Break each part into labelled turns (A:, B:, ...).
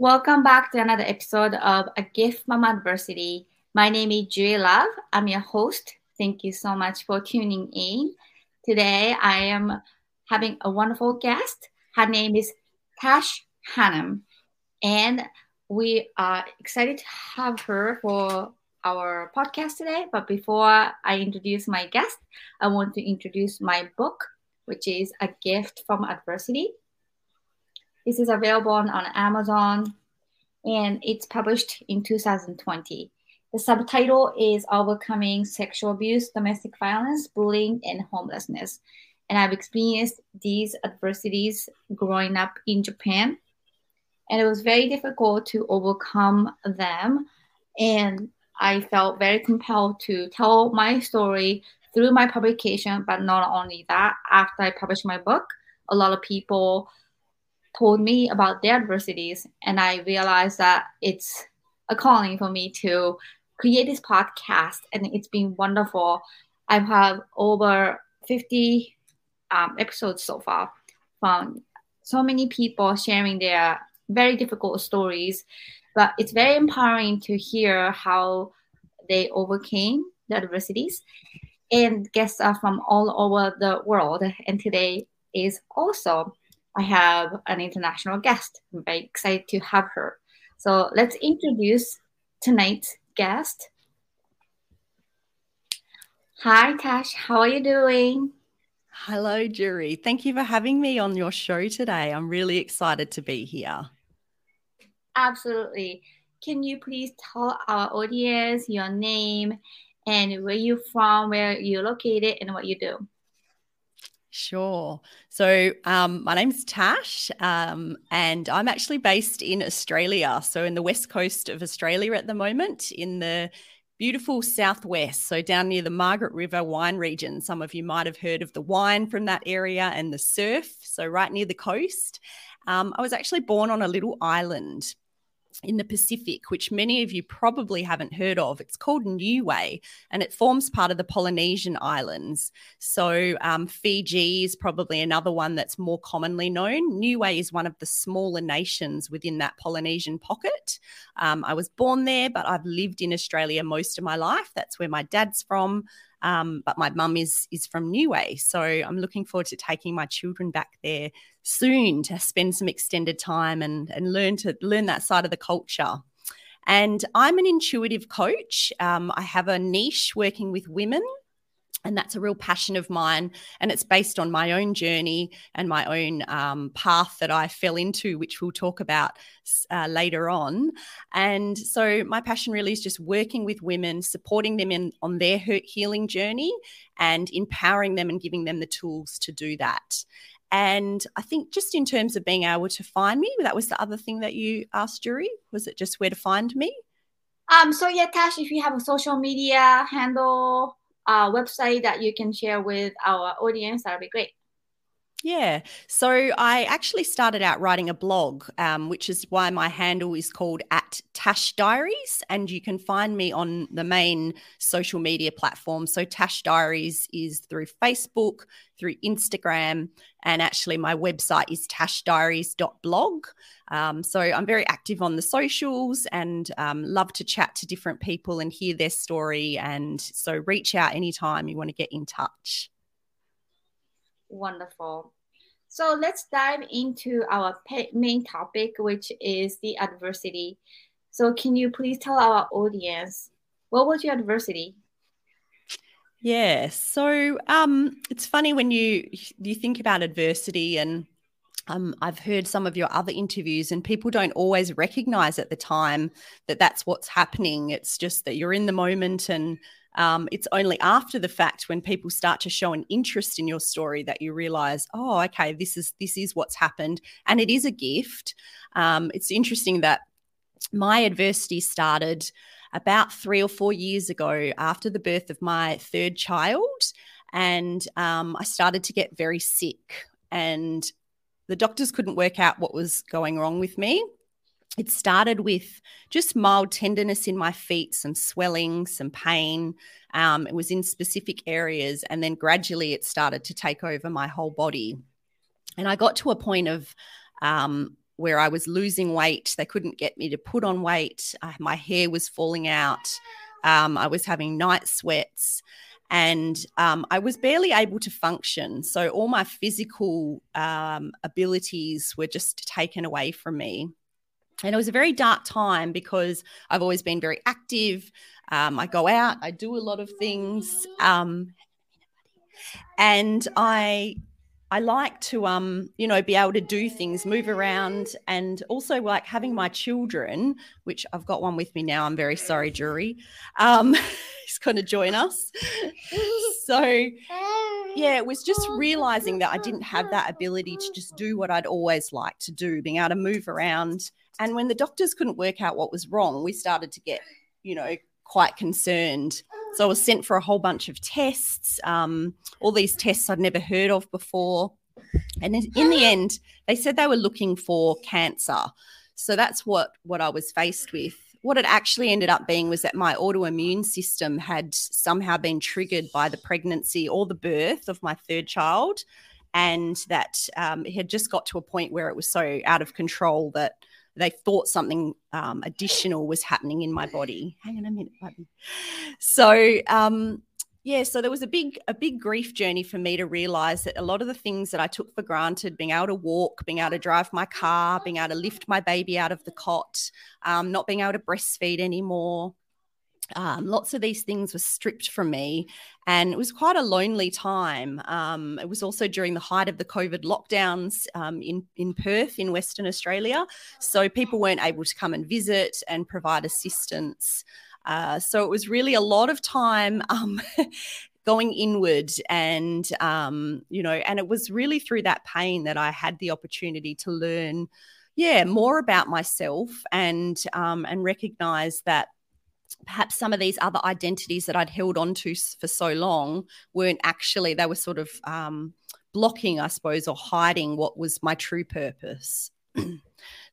A: Welcome back to another episode of A Gift from Adversity. My name is Juri Love. I'm your host. Thank you so much for tuning in. Today I am having a wonderful guest. Her name is Tash Hanham, and we are excited to have her for our podcast today. But before I introduce my guest, I want to introduce my book, which is A Gift from Adversity. This is available on, on Amazon and it's published in 2020. The subtitle is Overcoming Sexual Abuse, Domestic Violence, Bullying, and Homelessness. And I've experienced these adversities growing up in Japan. And it was very difficult to overcome them. And I felt very compelled to tell my story through my publication. But not only that, after I published my book, a lot of people told me about their adversities. And I realized that it's a calling for me to create this podcast and it's been wonderful. I've had over 50 um, episodes so far from so many people sharing their very difficult stories, but it's very empowering to hear how they overcame the adversities. And guests are from all over the world. And today is also, I have an international guest. I'm very excited to have her. So let's introduce tonight's guest. Hi, Tash. How are you doing?
B: Hello, Juri. Thank you for having me on your show today. I'm really excited to be here.
A: Absolutely. Can you please tell our audience your name and where you're from, where you're located, and what you do?
B: Sure. So, um, my name's Tash, um, and I'm actually based in Australia. So, in the west coast of Australia at the moment, in the beautiful southwest. So, down near the Margaret River wine region. Some of you might have heard of the wine from that area and the surf. So, right near the coast. Um, I was actually born on a little island in the Pacific, which many of you probably haven't heard of. It's called Niue and it forms part of the Polynesian Islands. So, um, Fiji is probably another one that's more commonly known. Niue is one of the smaller nations within that Polynesian pocket. Um, I was born there, but I've lived in Australia most of my life. That's where my dad's from. Um, but my mum is is from Niue, so I'm looking forward to taking my children back there soon to spend some extended time and and learn to learn that side of the culture. And I'm an intuitive coach. Um, I have a niche working with women and that's a real passion of mine and it's based on my own journey and my own um, path that i fell into which we'll talk about uh, later on and so my passion really is just working with women supporting them in on their healing journey and empowering them and giving them the tools to do that and I think just in terms of being able to find me, that was the other thing that you asked, Juri. Was it just where to find me?
A: Um. So yeah, Tash, if you have a social media handle, uh, website that you can share with our audience, that would be great.
B: Yeah. So I actually started out writing a blog, um, which is why my handle is called at Tash Diaries. And you can find me on the main social media platform. So Tash Diaries is through Facebook, through Instagram, and actually my website is tashdiaries.blog. Um, so I'm very active on the socials and um, love to chat to different people and hear their story. And so reach out anytime you want to get in touch.
A: Wonderful. So let's dive into our main topic, which is the adversity. So, can you please tell our audience what was your adversity?
B: Yeah, so um, it's funny when you you think about adversity, and um, I've heard some of your other interviews, and people don't always recognize at the time that that's what's happening. It's just that you're in the moment and um, it's only after the fact when people start to show an interest in your story that you realize, oh, okay, this is this is what's happened, and it is a gift. Um, it's interesting that my adversity started about three or four years ago after the birth of my third child, and um, I started to get very sick, and the doctors couldn't work out what was going wrong with me it started with just mild tenderness in my feet, some swelling, some pain. Um, it was in specific areas. And then gradually it started to take over my whole body. And I got to a point of um, where I was losing weight. They couldn't get me to put on weight. Uh, my hair was falling out. Um, I was having night sweats and um, I was barely able to function. So all my physical um, abilities were just taken away from me. And it was a very dark time because I've always been very active. Um, I go out, I do a lot of things, um, and I I like to um you know be able to do things, move around, and also like having my children, which I've got one with me now. I'm very sorry, Juri. Um, he's going to join us. So yeah, it was just realizing that I didn't have that ability to just do what I'd always liked to do, being able to move around. And when the doctors couldn't work out what was wrong, we started to get you know quite concerned. So I was sent for a whole bunch of tests, um, all these tests I'd never heard of before. And in the end, they said they were looking for cancer. So that's what what I was faced with. What it actually ended up being was that my autoimmune system had somehow been triggered by the pregnancy or the birth of my third child, and that um, it had just got to a point where it was so out of control that they thought something um, additional was happening in my body. Hang on a minute, buddy. So um, yeah, so there was a big a big grief journey for me to realize that a lot of the things that I took for granted, being able to walk, being able to drive my car, being able to lift my baby out of the cot, um, not being able to breastfeed anymore, um, lots of these things were stripped from me, and it was quite a lonely time. Um, it was also during the height of the COVID lockdowns um, in in Perth, in Western Australia, so people weren't able to come and visit and provide assistance. Uh, so it was really a lot of time um, going inward, and um, you know, and it was really through that pain that I had the opportunity to learn, yeah, more about myself and um, and recognize that perhaps some of these other identities that I'd held on to for so long weren't actually, they were sort of um, blocking, I suppose, or hiding what was my true purpose.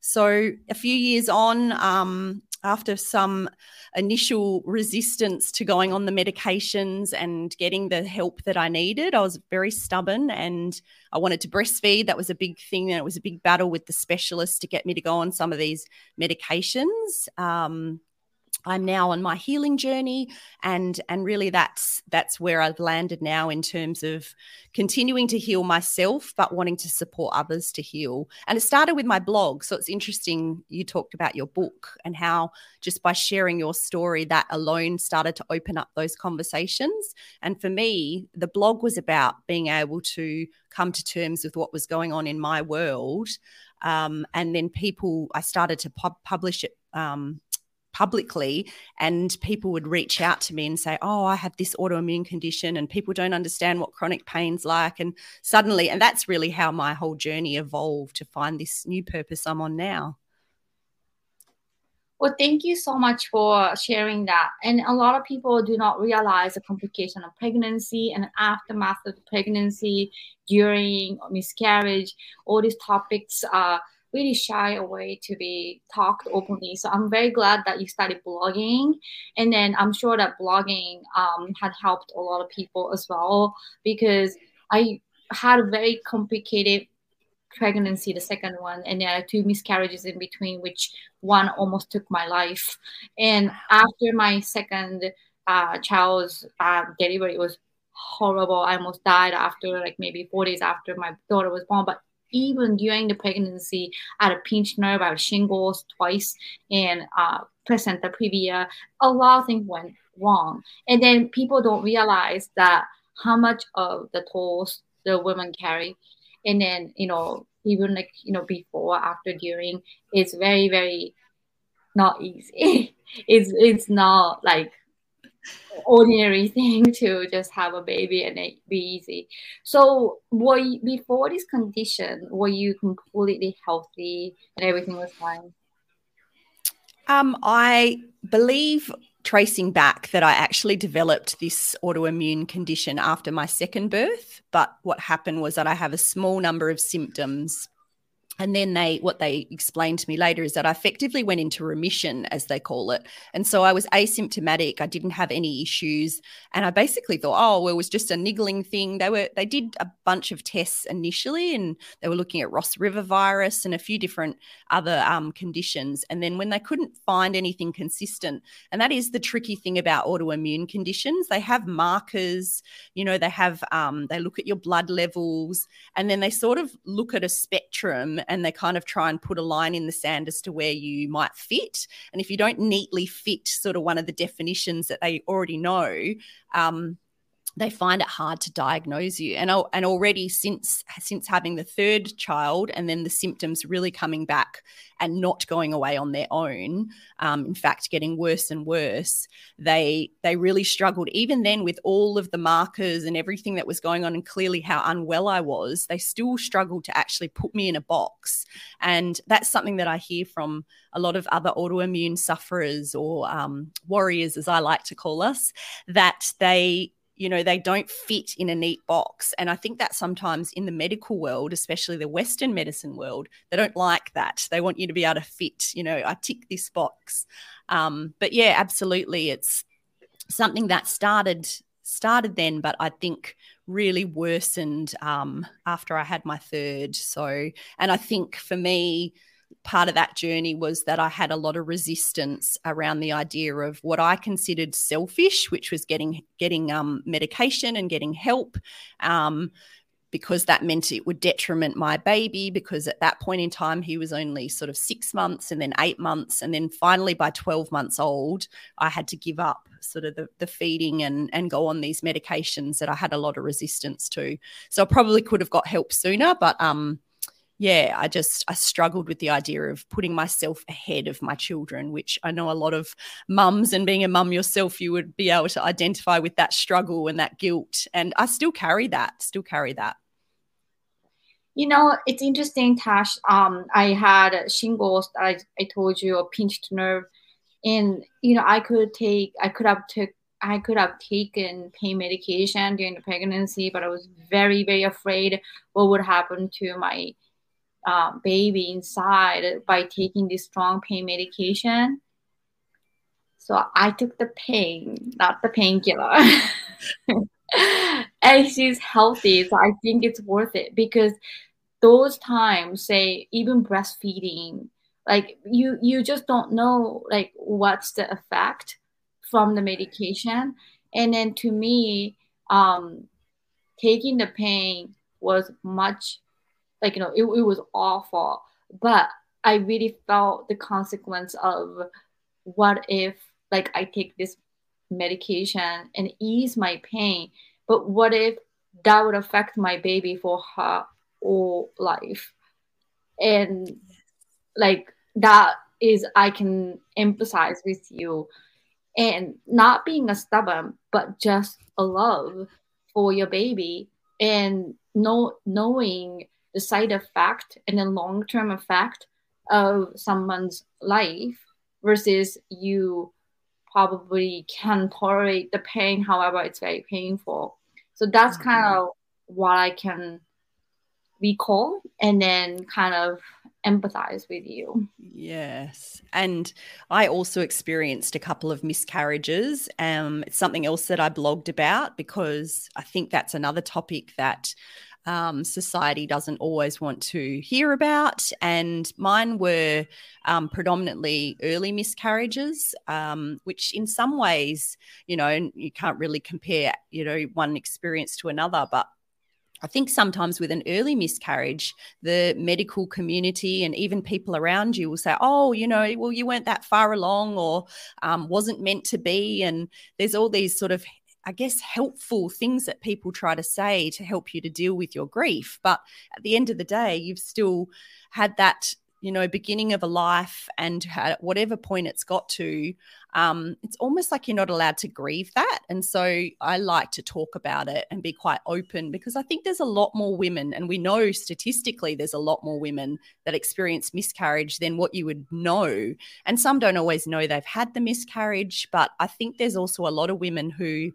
B: so a few years on, um, after some initial resistance to going on the medications and getting the help that I needed, I was very stubborn and I wanted to breastfeed. That was a big thing. And it was a big battle with the specialist to get me to go on some of these medications. Um, I'm now on my healing journey and and really that's that's where I've landed now in terms of continuing to heal myself but wanting to support others to heal. And it started with my blog. So it's interesting you talked about your book and how just by sharing your story that alone started to open up those conversations. And for me, the blog was about being able to come to terms with what was going on in my world. Um, and then people, I started to pub- publish it um, publicly and people would reach out to me and say oh i have this autoimmune condition and people don't understand what chronic pain's like and suddenly and that's really how my whole journey evolved to find this new purpose i'm on now
A: well, thank you so much for sharing that. And a lot of people do not realize the complication of pregnancy and aftermath of pregnancy, during miscarriage. All these topics are really shy away to be talked openly. So I'm very glad that you started blogging, and then I'm sure that blogging um, had helped a lot of people as well because I had a very complicated pregnancy, the second one, and there are two miscarriages in between, which one almost took my life. And after my second uh, child's uh, delivery, it was horrible. I almost died after like maybe four days after my daughter was born. But even during the pregnancy, I had a pinched nerve, I had shingles twice, and uh, placenta previa. A lot of things went wrong, and then people don't realize that how much of the tolls the women carry, and then you know even like you know before, after, during, it's very very not easy. it's it's not like ordinary thing to just have a baby and it be easy. So, were you, before this condition, were you completely healthy and everything was fine?
B: Um, I believe tracing back that I actually developed this autoimmune condition after my second birth. But what happened was that I have a small number of symptoms and then they what they explained to me later is that i effectively went into remission as they call it. And so i was asymptomatic. I didn't have any issues. And i basically thought oh well, it was just a niggling thing. They were they did a bunch of tests initially and they were looking at ross river virus and a few different other um, conditions. And then when they couldn't find anything consistent and that is the tricky thing about autoimmune conditions they have markers you know they have um, they look at your blood levels and then they sort of look at a spectrum and they kind of try and put a line in the sand as to where you might fit. And if you don't neatly fit sort of one of the definitions that they already know, um, they find it hard to diagnose you. And and already since since having the third child and then the symptoms really coming back and not going away on their own um, in fact getting worse and worse they they really struggled. Even then with all of the markers and everything that was going on and clearly how unwell I was they still struggled to actually put me in a box. And that's something that I hear from a lot of other autoimmune sufferers or um, warriors as I like to call us that they you know they don't fit in a neat box. And i think that sometimes in the medical world especially the western medicine world they don't like that. They want you to be able to fit you know i tick this box. Um, but yeah absolutely it's something that started started then but i think really worsened um, after i had my third. So and i think for me part of that journey was that I had a lot of resistance around the idea of what I considered selfish, which was getting getting um, medication and getting help. Um, because that meant it would detriment my baby because at that point in time he was only sort of 6 months and then 8 months and then finally by 12 months old I had to give up sort of the, the feeding and and go on these medications that I had a lot of resistance to so I probably could have got help sooner but um yeah, I just I struggled with the idea of putting myself ahead of my children, which I know a lot of mums and being a mum yourself, you would be able to identify with that struggle and that guilt. And I still carry that, still carry that.
A: You know, it's interesting, Tash. Um, I had shingles. I, I told you a pinched nerve, and you know, I could take, I could have took, I could have taken pain medication during the pregnancy, but I was very, very afraid what would happen to my uh, baby inside by taking this strong pain medication. So I took the pain, not the painkiller. and she's healthy, so I think it's worth it because those times, say even breastfeeding, like you you just don't know like what's the effect from the medication. And then to me, um, taking the pain was much like you know it, it was awful. But i really felt the consequence of what if like i take this medication and ease my pain but what if that would affect my baby for her whole life? And like that is i can emphasize with you. And not being a stubborn but just a love for your baby and know knowing the side effect and the long term effect of someone's life versus you probably can tolerate the pain, however, it's very painful. So that's mm-hmm. kind of what I can recall and then kind of empathize with you.
B: Yes. And I also experienced a couple of miscarriages. Um, it's something else that I blogged about because I think that's another topic that um, society doesn't always want to hear about. And mine were um, predominantly early miscarriages, um, which in some ways, you know, you can't really compare, you know, one experience to another, but I think sometimes with an early miscarriage, the medical community and even people around you will say, oh, you know, well, you weren't that far along or um, wasn't meant to be. And there's all these sort of I guess, helpful things that people try to say to help you to deal with your grief. But at the end of the day, you've still had that, you know, beginning of a life, and at whatever point it's got to, um, it's almost like you're not allowed to grieve that. And so I like to talk about it and be quite open because I think there's a lot more women, and we know statistically there's a lot more women that experience miscarriage than what you would know. And some don't always know they've had the miscarriage, but I think there's also a lot of women who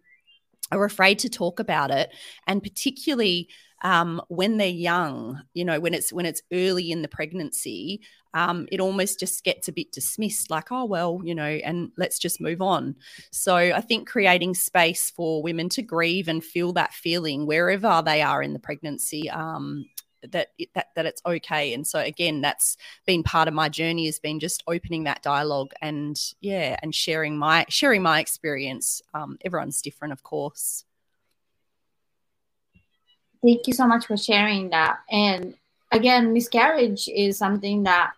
B: are afraid to talk about it. And particularly, um, when they're young, you know, when it's when it's early in the pregnancy, um, it almost just gets a bit dismissed, like, oh well, you know, and let's just move on. So I think creating space for women to grieve and feel that feeling wherever they are in the pregnancy um, that that that it's okay. And so again that's been part of my journey has been just opening that dialogue and yeah and sharing my sharing my experience. Um, everyone's different of course.
A: Thank you so much for sharing that. And again miscarriage is something that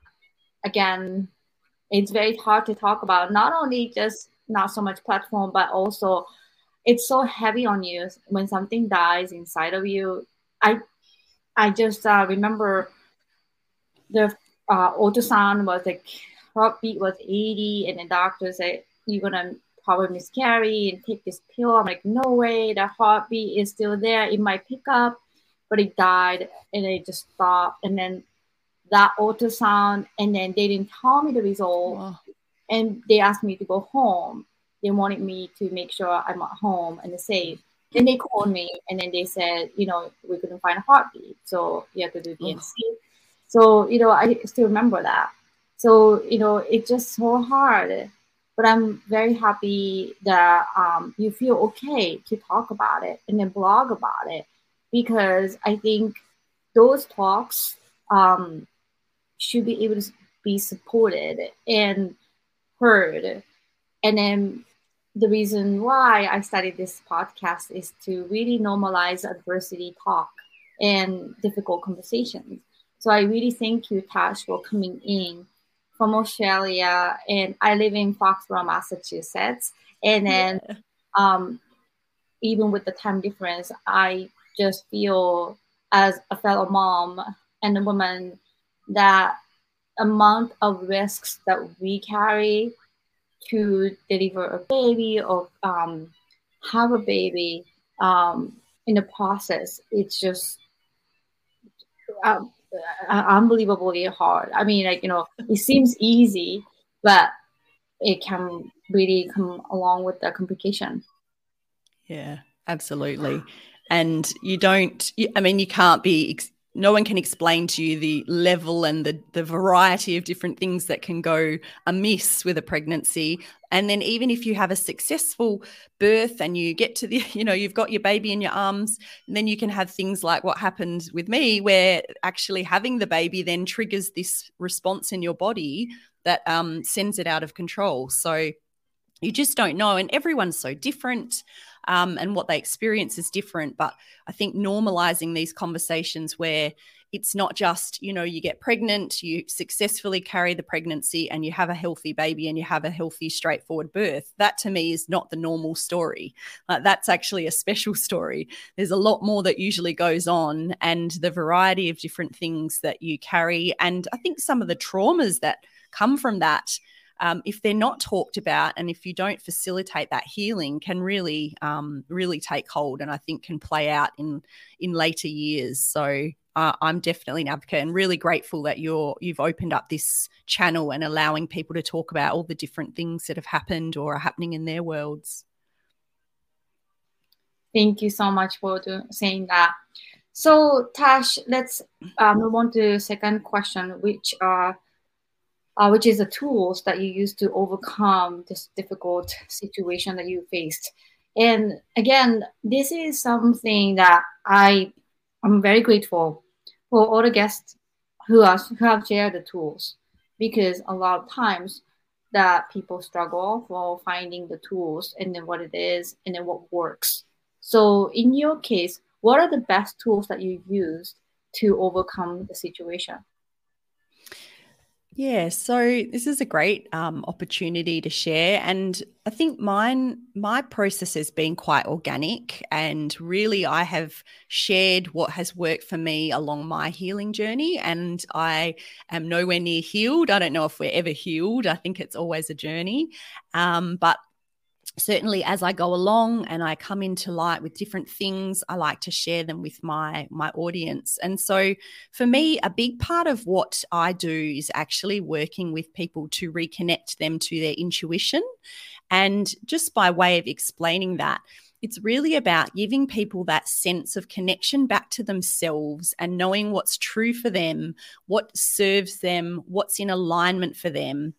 A: again it's very hard to talk about. Not only just not so much platform but also it's so heavy on you when something dies inside of you. I I just uh, remember the uh, ultrasound was like heartbeat was 80, and the doctor said you're gonna probably miscarry and take this pill. I'm like, no way, the heartbeat is still there. It might pick up, but it died, and it just stopped. And then that ultrasound, and then they didn't tell me the result, wow. and they asked me to go home. They wanted me to make sure I'm at home and safe. Then they called me and then they said, you know, we couldn't find a heartbeat. So you have to do D&C. Oh. So, you know, I still remember that. So, you know, it's just so hard. But I'm very happy that um, you feel okay to talk about it and then blog about it because I think those talks um, should be able to be supported and heard. And then the reason why I started this podcast is to really normalize adversity talk and difficult conversations. So I really thank you, Tash, for coming in from Australia. And I live in Foxborough, Massachusetts. And then yeah. um, even with the time difference, I just feel as a fellow mom and a woman that amount of risks that we carry to deliver a baby or um, have a baby um, in the process, it's just uh, uh, unbelievably hard. I mean, like, you know, it seems easy, but it can really come along with the complication.
B: Yeah, absolutely. And you don't, I mean, you can't be no one can explain to you the level and the, the variety of different things that can go amiss with a pregnancy. And then even if you have a successful birth and you get to the you know you've got your baby in your arms then you can have things like what happened with me where actually having the baby then triggers this response in your body that um, sends it out of control. So you just don't know and everyone's so different um, and what they experience is different. But I think normalizing these conversations where it's not just, you know, you get pregnant, you successfully carry the pregnancy and you have a healthy baby and you have a healthy, straightforward birth. That to me is not the normal story. that's actually a special story. There's a lot more that usually goes on and the variety of different things that you carry. And I think some of the traumas that come from that um, if they're not talked about and if you don't facilitate that healing can really um, really take hold and i think can play out in in later years. So uh, i'm definitely an advocate and really grateful that you're you've opened up this channel and allowing people to talk about all the different things that have happened or are happening in their worlds.
A: Thank you so much for saying that. So tash let's uh, move on to second question which are uh, which is the tools that you use to overcome this difficult situation that you faced. And again, this is something that I am very grateful for all the guests who, are, who have shared the tools because a lot of times that people struggle for finding the tools and then what it is and then what works. So in your case, what are the best tools that you used to overcome the situation?
B: Yeah, so this is a great um, opportunity to share, and I think mine, my process has been quite organic, and really, I have shared what has worked for me along my healing journey, and I am nowhere near healed. I don't know if we're ever healed. I think it's always a journey, um, but certainly as I go along and I come into light with different things, I like to share them with my my audience. And so for me, a big part of what I do is actually working with people to reconnect them to their intuition. And just by way of explaining that, it's really about giving people that sense of connection back to themselves and knowing what's true for them, what serves them, what's in alignment for them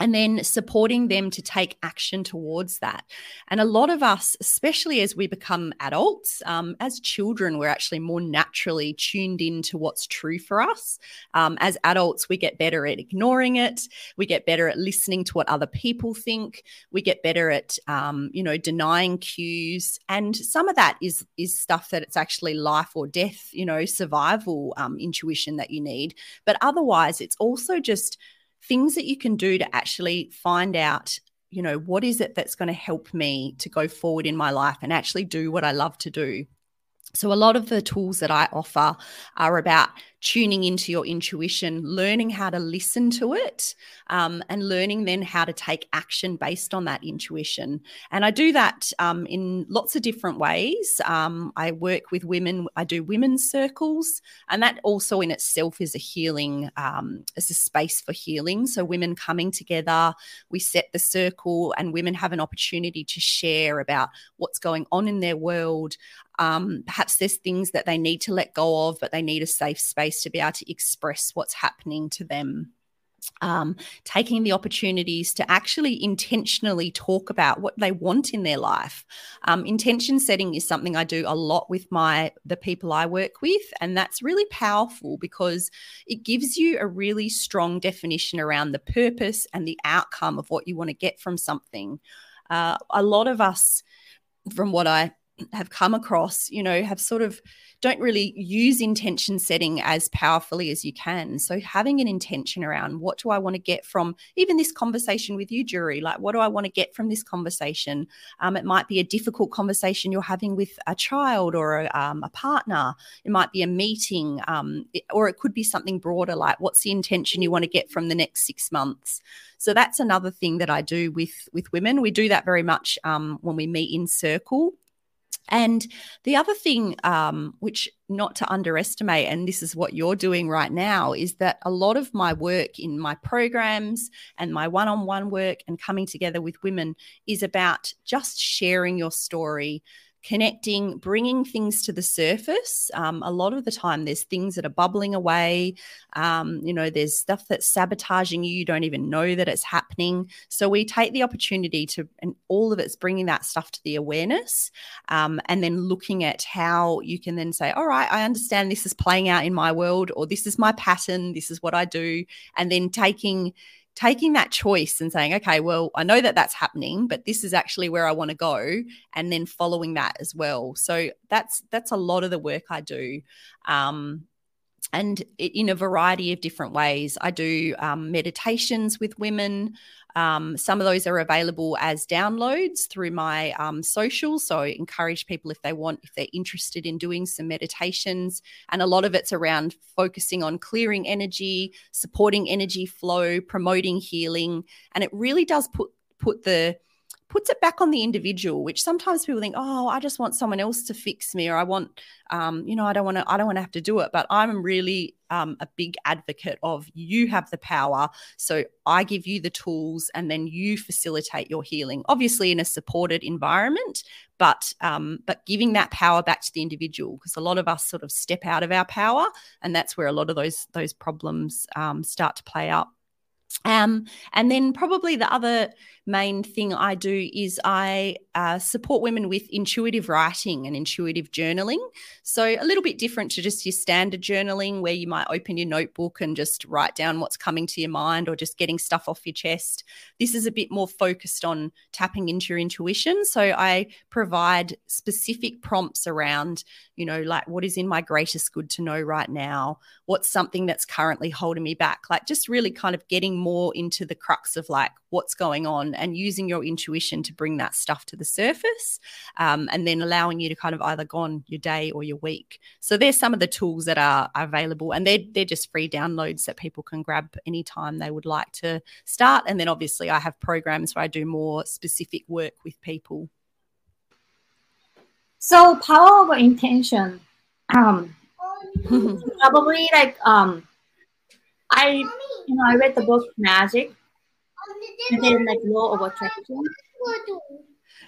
B: and then supporting them to take action towards that. And a lot of us, especially as we become adults, um, as children, we're actually more naturally tuned into what's true for us. Um, as adults, we get better at ignoring it. We get better at listening to what other people think. We get better at, um, you know, denying cues. And some of that is is stuff that it's actually life or death, you know, survival um, intuition that you need. But otherwise, it's also just things that you can do to actually find out you know what is it that's going to help me to go forward in my life and actually do what i love to do. So, a lot of the tools that I offer are about tuning into your intuition, learning how to listen to it, um, and learning then how to take action based on that intuition. And I do that um, in lots of different ways. Um, I work with women, I do women's circles, and that also in itself is a healing, um, it's a space for healing. So, women coming together, we set the circle, and women have an opportunity to share about what's going on in their world. Um, perhaps there's things that they need to let go of, but they need a safe space to be able to express what's happening to them um, taking the opportunities to actually intentionally talk about what they want in their life. Um, intention setting is something I do a lot with my the people I work with, and that's really powerful because it gives you a really strong definition around the purpose and the outcome of what you want to get from something. Uh, a lot of us, from what I have come across, you know, have sort of don't really use intention setting as powerfully as you can. So having an intention around what do I want to get from even this conversation with you, Juri? Like, what do I want to get from this conversation? Um, it might be a difficult conversation you're having with a child or a, um, a partner. It might be a meeting, um, it, or it could be something broader, like what's the intention you want to get from the next six months. So that's another thing that I do with with women. We do that very much um, when we meet in circle. And the other thing, um, which not to underestimate, and this is what you're doing right now, is that a lot of my work in my programs and my one on one work and coming together with women is about just sharing your story, connecting, bringing things to the surface. Um, a lot of the time, there's things that are bubbling away. Um, you know, there's stuff that's sabotaging you. You don't even know that it's happening. So we take the opportunity to, and all of it's bringing that stuff to the awareness, um, and then looking at how you can then say, all right, I understand this is playing out in my world, or this is my pattern. This is what I do, and then taking taking that choice and saying, okay, well, I know that that's happening, but this is actually where I want to go, and then following that as well. So that's that's a lot of the work I do. Um, and in a variety of different ways. I do um, meditations with women. Um, some of those are available as downloads through my um, socials. So I encourage people if they want, if they're interested in doing some meditations. And a lot of it's around focusing on clearing energy, supporting energy flow, promoting healing. And it really does put put the puts it back on the individual which sometimes people think oh i just want someone else to fix me or i want um, you know i don't want to i don't want to have to do it. But i'm really um, a big advocate of you have the power. So i give you the tools and then you facilitate your healing obviously in a supported environment but um, but giving that power back to the individual because a lot of us sort of step out of our power and that's where a lot of those those problems um, start to play out um, and then probably the other main thing I do is I uh, support women with intuitive writing and intuitive journaling. So, a little bit different to just your standard journaling where you might open your notebook and just write down what's coming to your mind or just getting stuff off your chest. This is a bit more focused on tapping into your intuition. So, I provide specific prompts around, you know, like what is in my greatest good to know right now? What's something that's currently holding me back? Like, just really kind of getting more into the crux of like what's going on and using your intuition to bring that stuff to the surface um, and then allowing you to kind of either go on your day or your week. So there's some of the tools that are available and they're, they're just free downloads that people can grab anytime they would like to start. And then obviously I have programs where I do more specific work with people.
A: So power of intention. Um, probably like um, I you know I read the book Magic and then like law of attraction.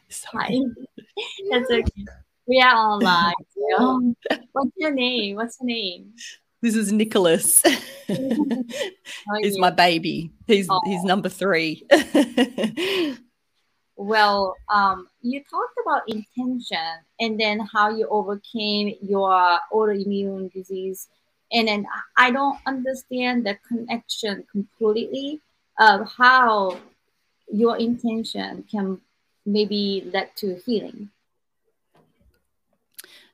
A: Sorry. That's okay. We are live. What's your name? What's your name?
B: This is Nicholas. he's my baby. He's oh. he's number three.
A: well, um, you talked about intention and then how you overcame your autoimmune disease. And then I don't understand the connection completely of how your intention can maybe lead to healing.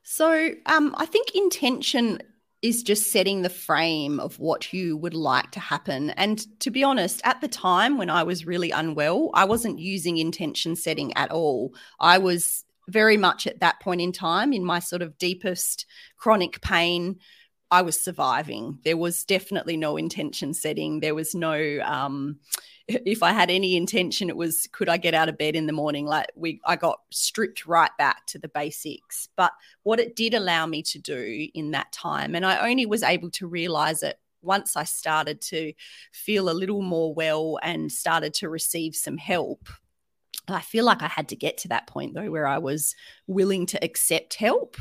B: So um, I think intention is just setting the frame of what you would like to happen. And to be honest, at the time when I was really unwell, I wasn't using intention setting at all. I was very much at that point in time in my sort of deepest chronic pain. I was surviving. There was definitely no intention setting. There was no, um, if I had any intention, it was could I get out of bed in the morning? Like we, I got stripped right back to the basics. But what it did allow me to do in that time, and I only was able to realize it once I started to feel a little more well and started to receive some help. I feel like I had to get to that point though, where I was willing to accept help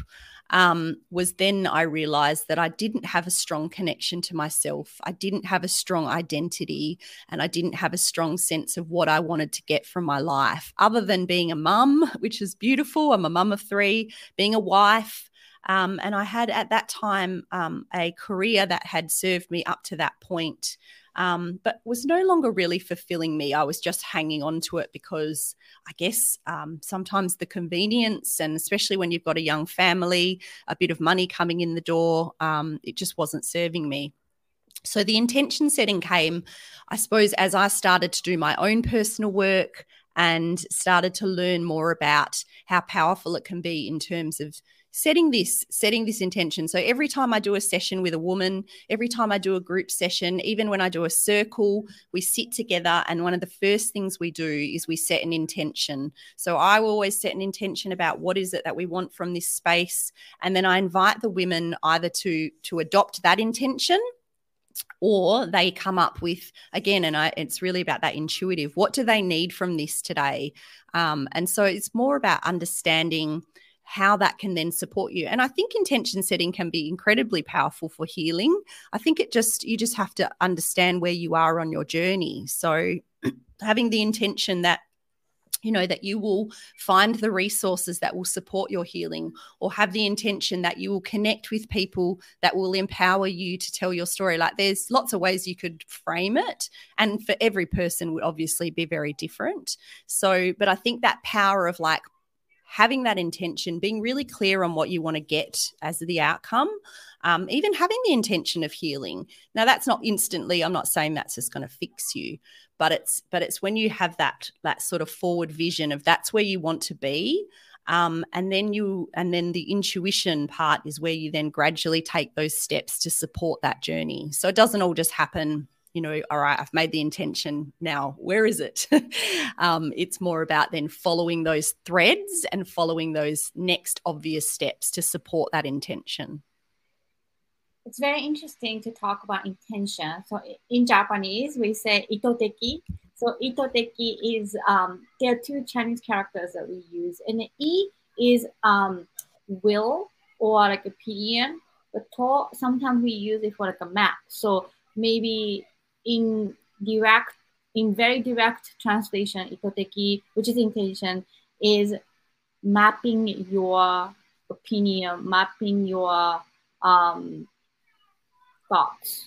B: um, was then I realized that I didn't have a strong connection to myself. I didn't have a strong identity and I didn't have a strong sense of what I wanted to get from my life, other than being a mum, which is beautiful. I'm a mum of three, being a wife. Um, and I had at that time um, a career that had served me up to that point um, but was no longer really fulfilling me. I was just hanging on to it because I guess um, sometimes the convenience, and especially when you've got a young family, a bit of money coming in the door, um, it just wasn't serving me. So the intention setting came, I suppose, as I started to do my own personal work and started to learn more about how powerful it can be in terms of setting this setting this intention. So every time i do a session with a woman every time i do a group session even when i do a circle we sit together and one of the first things we do is we set an intention. So i will always set an intention about what is it that we want from this space. And then i invite the women either to to adopt that intention or they come up with again and I, it's really about that intuitive what do they need from this today? Um, and so it's more about understanding how that can then support you. And I think intention setting can be incredibly powerful for healing. I think it just, you just have to understand where you are on your journey. So having the intention that you know that you will find the resources that will support your healing or have the intention that you will connect with people that will empower you to tell your story like there's lots of ways you could frame it and for every person would obviously be very different so but i think that power of like having that intention, being really clear on what you want to get as the outcome, um, even having the intention of healing. Now, that's not instantly. I'm not saying that's just going to fix you, but it's but it's when you have that that sort of forward vision of that's where you want to be. Um, and then you and then the intuition part is where you then gradually take those steps to support that journey so it doesn't all just happen you know, all right, I've made the intention. Now, where is it? um, it's more about then following those threads and following those next obvious steps to support that intention.
A: It's very interesting to talk about intention. So in Japanese, we say itoteki. So itoteki is um, there are two Chinese characters that we use, and the i is um, will or like a opinion. But to sometimes we use it for like a map. So maybe in direct, in very direct translation, itoteki, which is intention, is mapping your opinion, mapping your um, thoughts.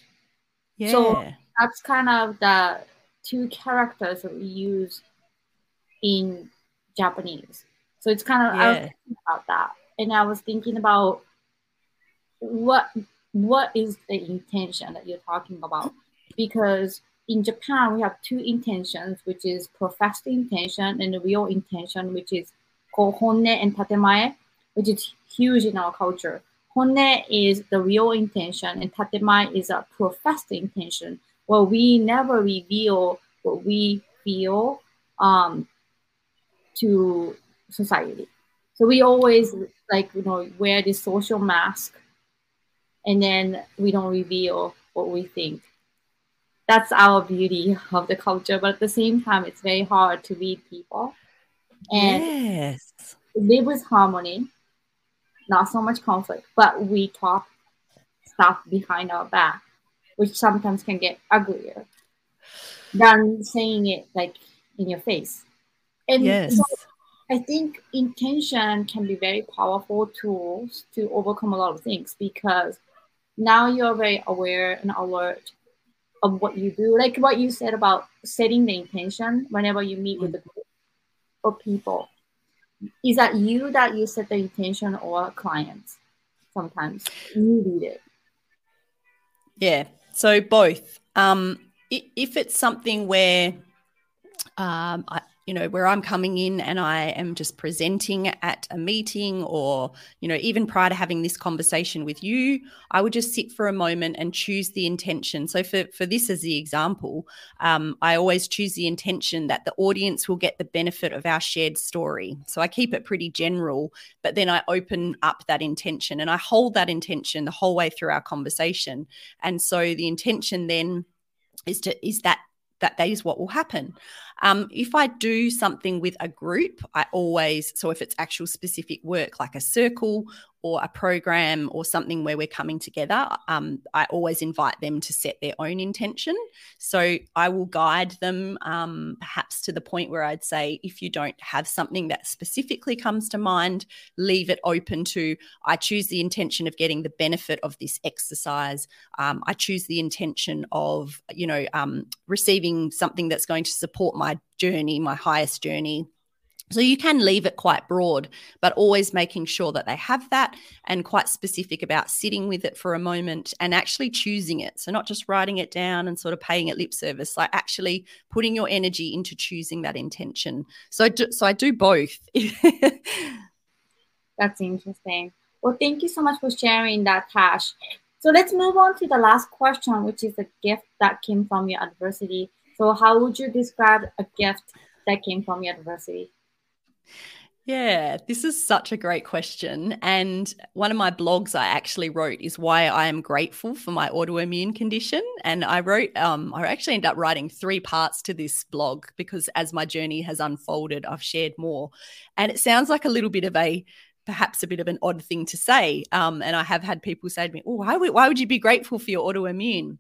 A: Yeah. So that's kind of the two characters that we use in Japanese. So it's kind of yeah. I was thinking about that, and I was thinking about what what is the intention that you're talking about because in Japan we have two intentions, which is professed intention and the real intention, which is called honne and tatemae, which is huge in our culture. Honne is the real intention, and tatemae is a professed intention. Well, we never reveal what we feel um, to society. So we always like you know wear this social mask, and then we don't reveal what we think that's our beauty of the culture. But at the same time, it's very hard to read people. and
B: yes.
A: live with harmony, not so much conflict, but we talk stuff behind our back, which sometimes can get uglier than saying it like in your face. And
B: yes.
A: so I think intention can be very powerful tools to overcome a lot of things because now you're very aware and alert of what you do. Like what you said about setting the intention whenever you meet with a group of people. Is that you that you set the intention or clients? Sometimes you lead it.
B: Yeah. So both. Um, if it's something where um, I, you know, where I'm coming in and I am just presenting at a meeting or, you know, even prior to having this conversation with you, I would just sit for a moment and choose the intention. So for, for this as the example, um, I always choose the intention that the audience will get the benefit of our shared story. So I keep it pretty general, but then I open up that intention and I hold that intention the whole way through our conversation. And so the intention then is to is that that that is what will happen. Um, if I do something with a group, I always, so if it's actual specific work like a circle or a program or something where we're coming together, um, I always invite them to set their own intention. So I will guide them um, perhaps to the point where I'd say, if you don't have something that specifically comes to mind, leave it open to I choose the intention of getting the benefit of this exercise. Um, I choose the intention of, you know, um, receiving something that's going to support my journey, my highest journey so you can leave it quite broad, but always making sure that they have that and quite specific about sitting with it for a moment and actually choosing it. So not just writing it down and sort of paying it lip service, like actually putting your energy into choosing that intention. So do, so I do both.
A: That's interesting. Well, thank you so much for sharing that, Tash. So let's move on to the last question, which is a gift that came from your adversity. So how would you describe a gift that came from your adversity?
B: Yeah, this is such a great question. And one of my blogs I actually wrote is why I am grateful for my autoimmune condition. And I wrote, um, I actually ended up writing three parts to this blog because as my journey has unfolded, I've shared more. And it sounds like a little bit of a perhaps a bit of an odd thing to say. Um, and I have had people say to me, Oh, why would, why would you be grateful for your autoimmune?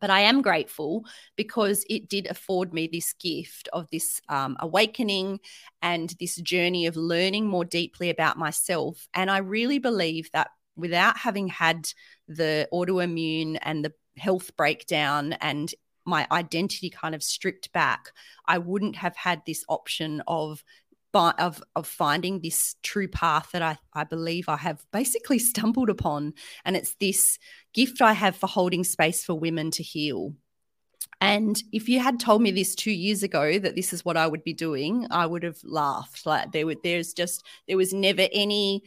B: But I am grateful because it did afford me this gift of this um, awakening and this journey of learning more deeply about myself. And I really believe that without having had the autoimmune and the health breakdown and my identity kind of stripped back, I wouldn't have had this option of of of finding this true path that I, I believe I have basically stumbled upon. And it's this gift I have for holding space for women to heal. And if you had told me this two years ago that this is what I would be doing, I would have laughed. Like there would there's just there was never any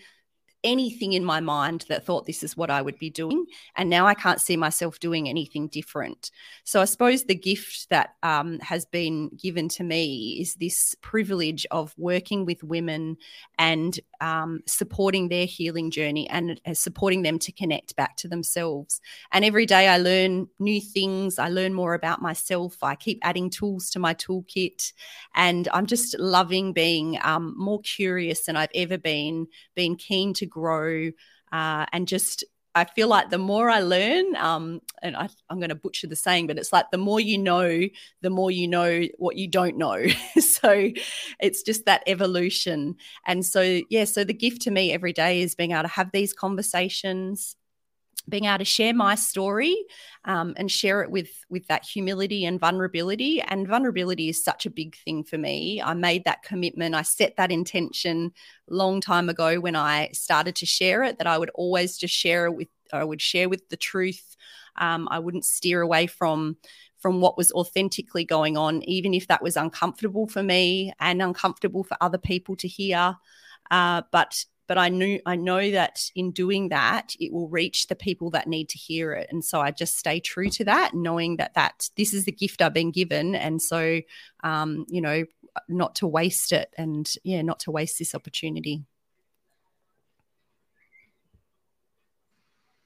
B: anything in my mind that thought this is what I would be doing. And now I can't see myself doing anything different. So I suppose the gift that um, has been given to me is this privilege of working with women and um, supporting their healing journey and uh, supporting them to connect back to themselves. And every day I learn new things. I learn more about myself. I keep adding tools to my toolkit. And I'm just loving being um, more curious than I've ever been, being keen to grow uh, and just I feel like the more I learn, um, and I, am going to butcher the saying, but it's like the more you know, the more you know what you don't know. so it's just that evolution. And so, yeah, so the gift to me every day is being able to have these conversations, being able to share my story um, and share it with with that humility and vulnerability. And vulnerability is such a big thing for me. I made that commitment. I set that intention long time ago when i started to share it that i would always just share it with i would share with the truth. Um, i wouldn't steer away from from what was authentically going on even if that was uncomfortable for me and uncomfortable for other people to hear. Uh, but but I knew I know that in doing that it will reach the people that need to hear it. And so I just stay true to that knowing that that this is the gift I've been given. And so um, you know not to waste it and yeah not to waste this opportunity.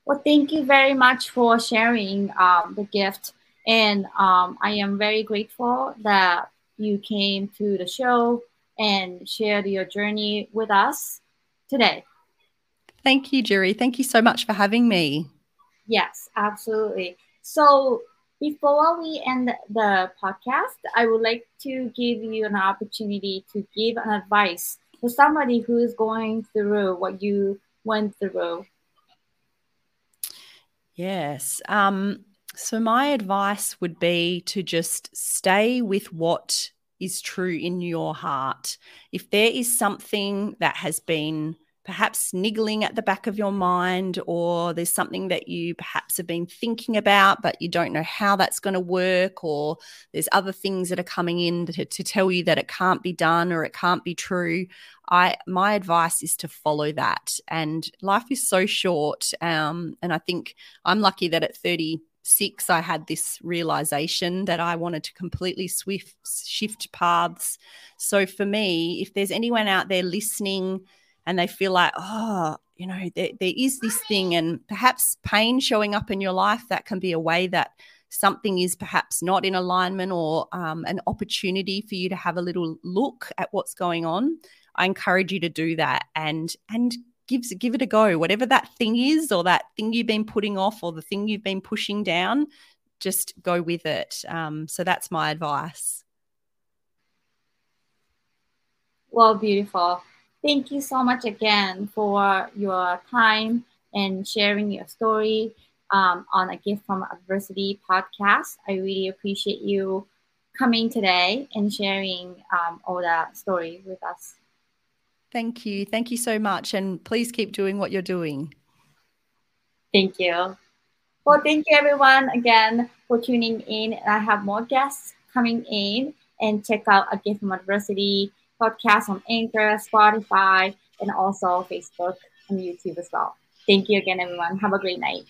A: Well thank you very much for sharing um, the gift. And um, I am very grateful that you came to the show and shared your journey with us today.
B: Thank you, Juri. Thank you so much for having me.
A: Yes, absolutely. So, before we end the podcast, I would like to give you an opportunity to give an advice to somebody who is going through what you went through.
B: Yes. Um, so, my advice would be to just stay with what is true in your heart. If there is something that has been perhaps niggling at the back of your mind, or there's something that you perhaps have been thinking about, but you don't know how that's going to work, or there's other things that are coming in to, to, tell you that it can't be done or it can't be true. I my advice is to follow that. And life is so short, um, and I think I'm lucky that at 36 I had this realization that I wanted to completely swift shift paths. So for me, if there's anyone out there listening and they feel like, oh, you know, there, there is this thing, and perhaps pain showing up in your life, that can be a way that something is perhaps not in alignment or um, an opportunity for you to have a little look at what's going on. I encourage you to do that and and give give it a go. Whatever that thing is, or that thing you've been putting off, or the thing you've been pushing down, just go with it. Um, so that's my advice.
A: Well, beautiful. Thank you so much again for your time and sharing your story um, on a Gift from Adversity podcast. I really appreciate you coming today and sharing um, all that story with us.
B: Thank you. Thank you so much. And please keep doing what you're doing.
A: Thank you. Well, thank you everyone again for tuning in. I have more guests coming in and check out a gift from adversity podcast on Anchor, Spotify, and also Facebook and YouTube as well. Thank you again, everyone. Have a great night.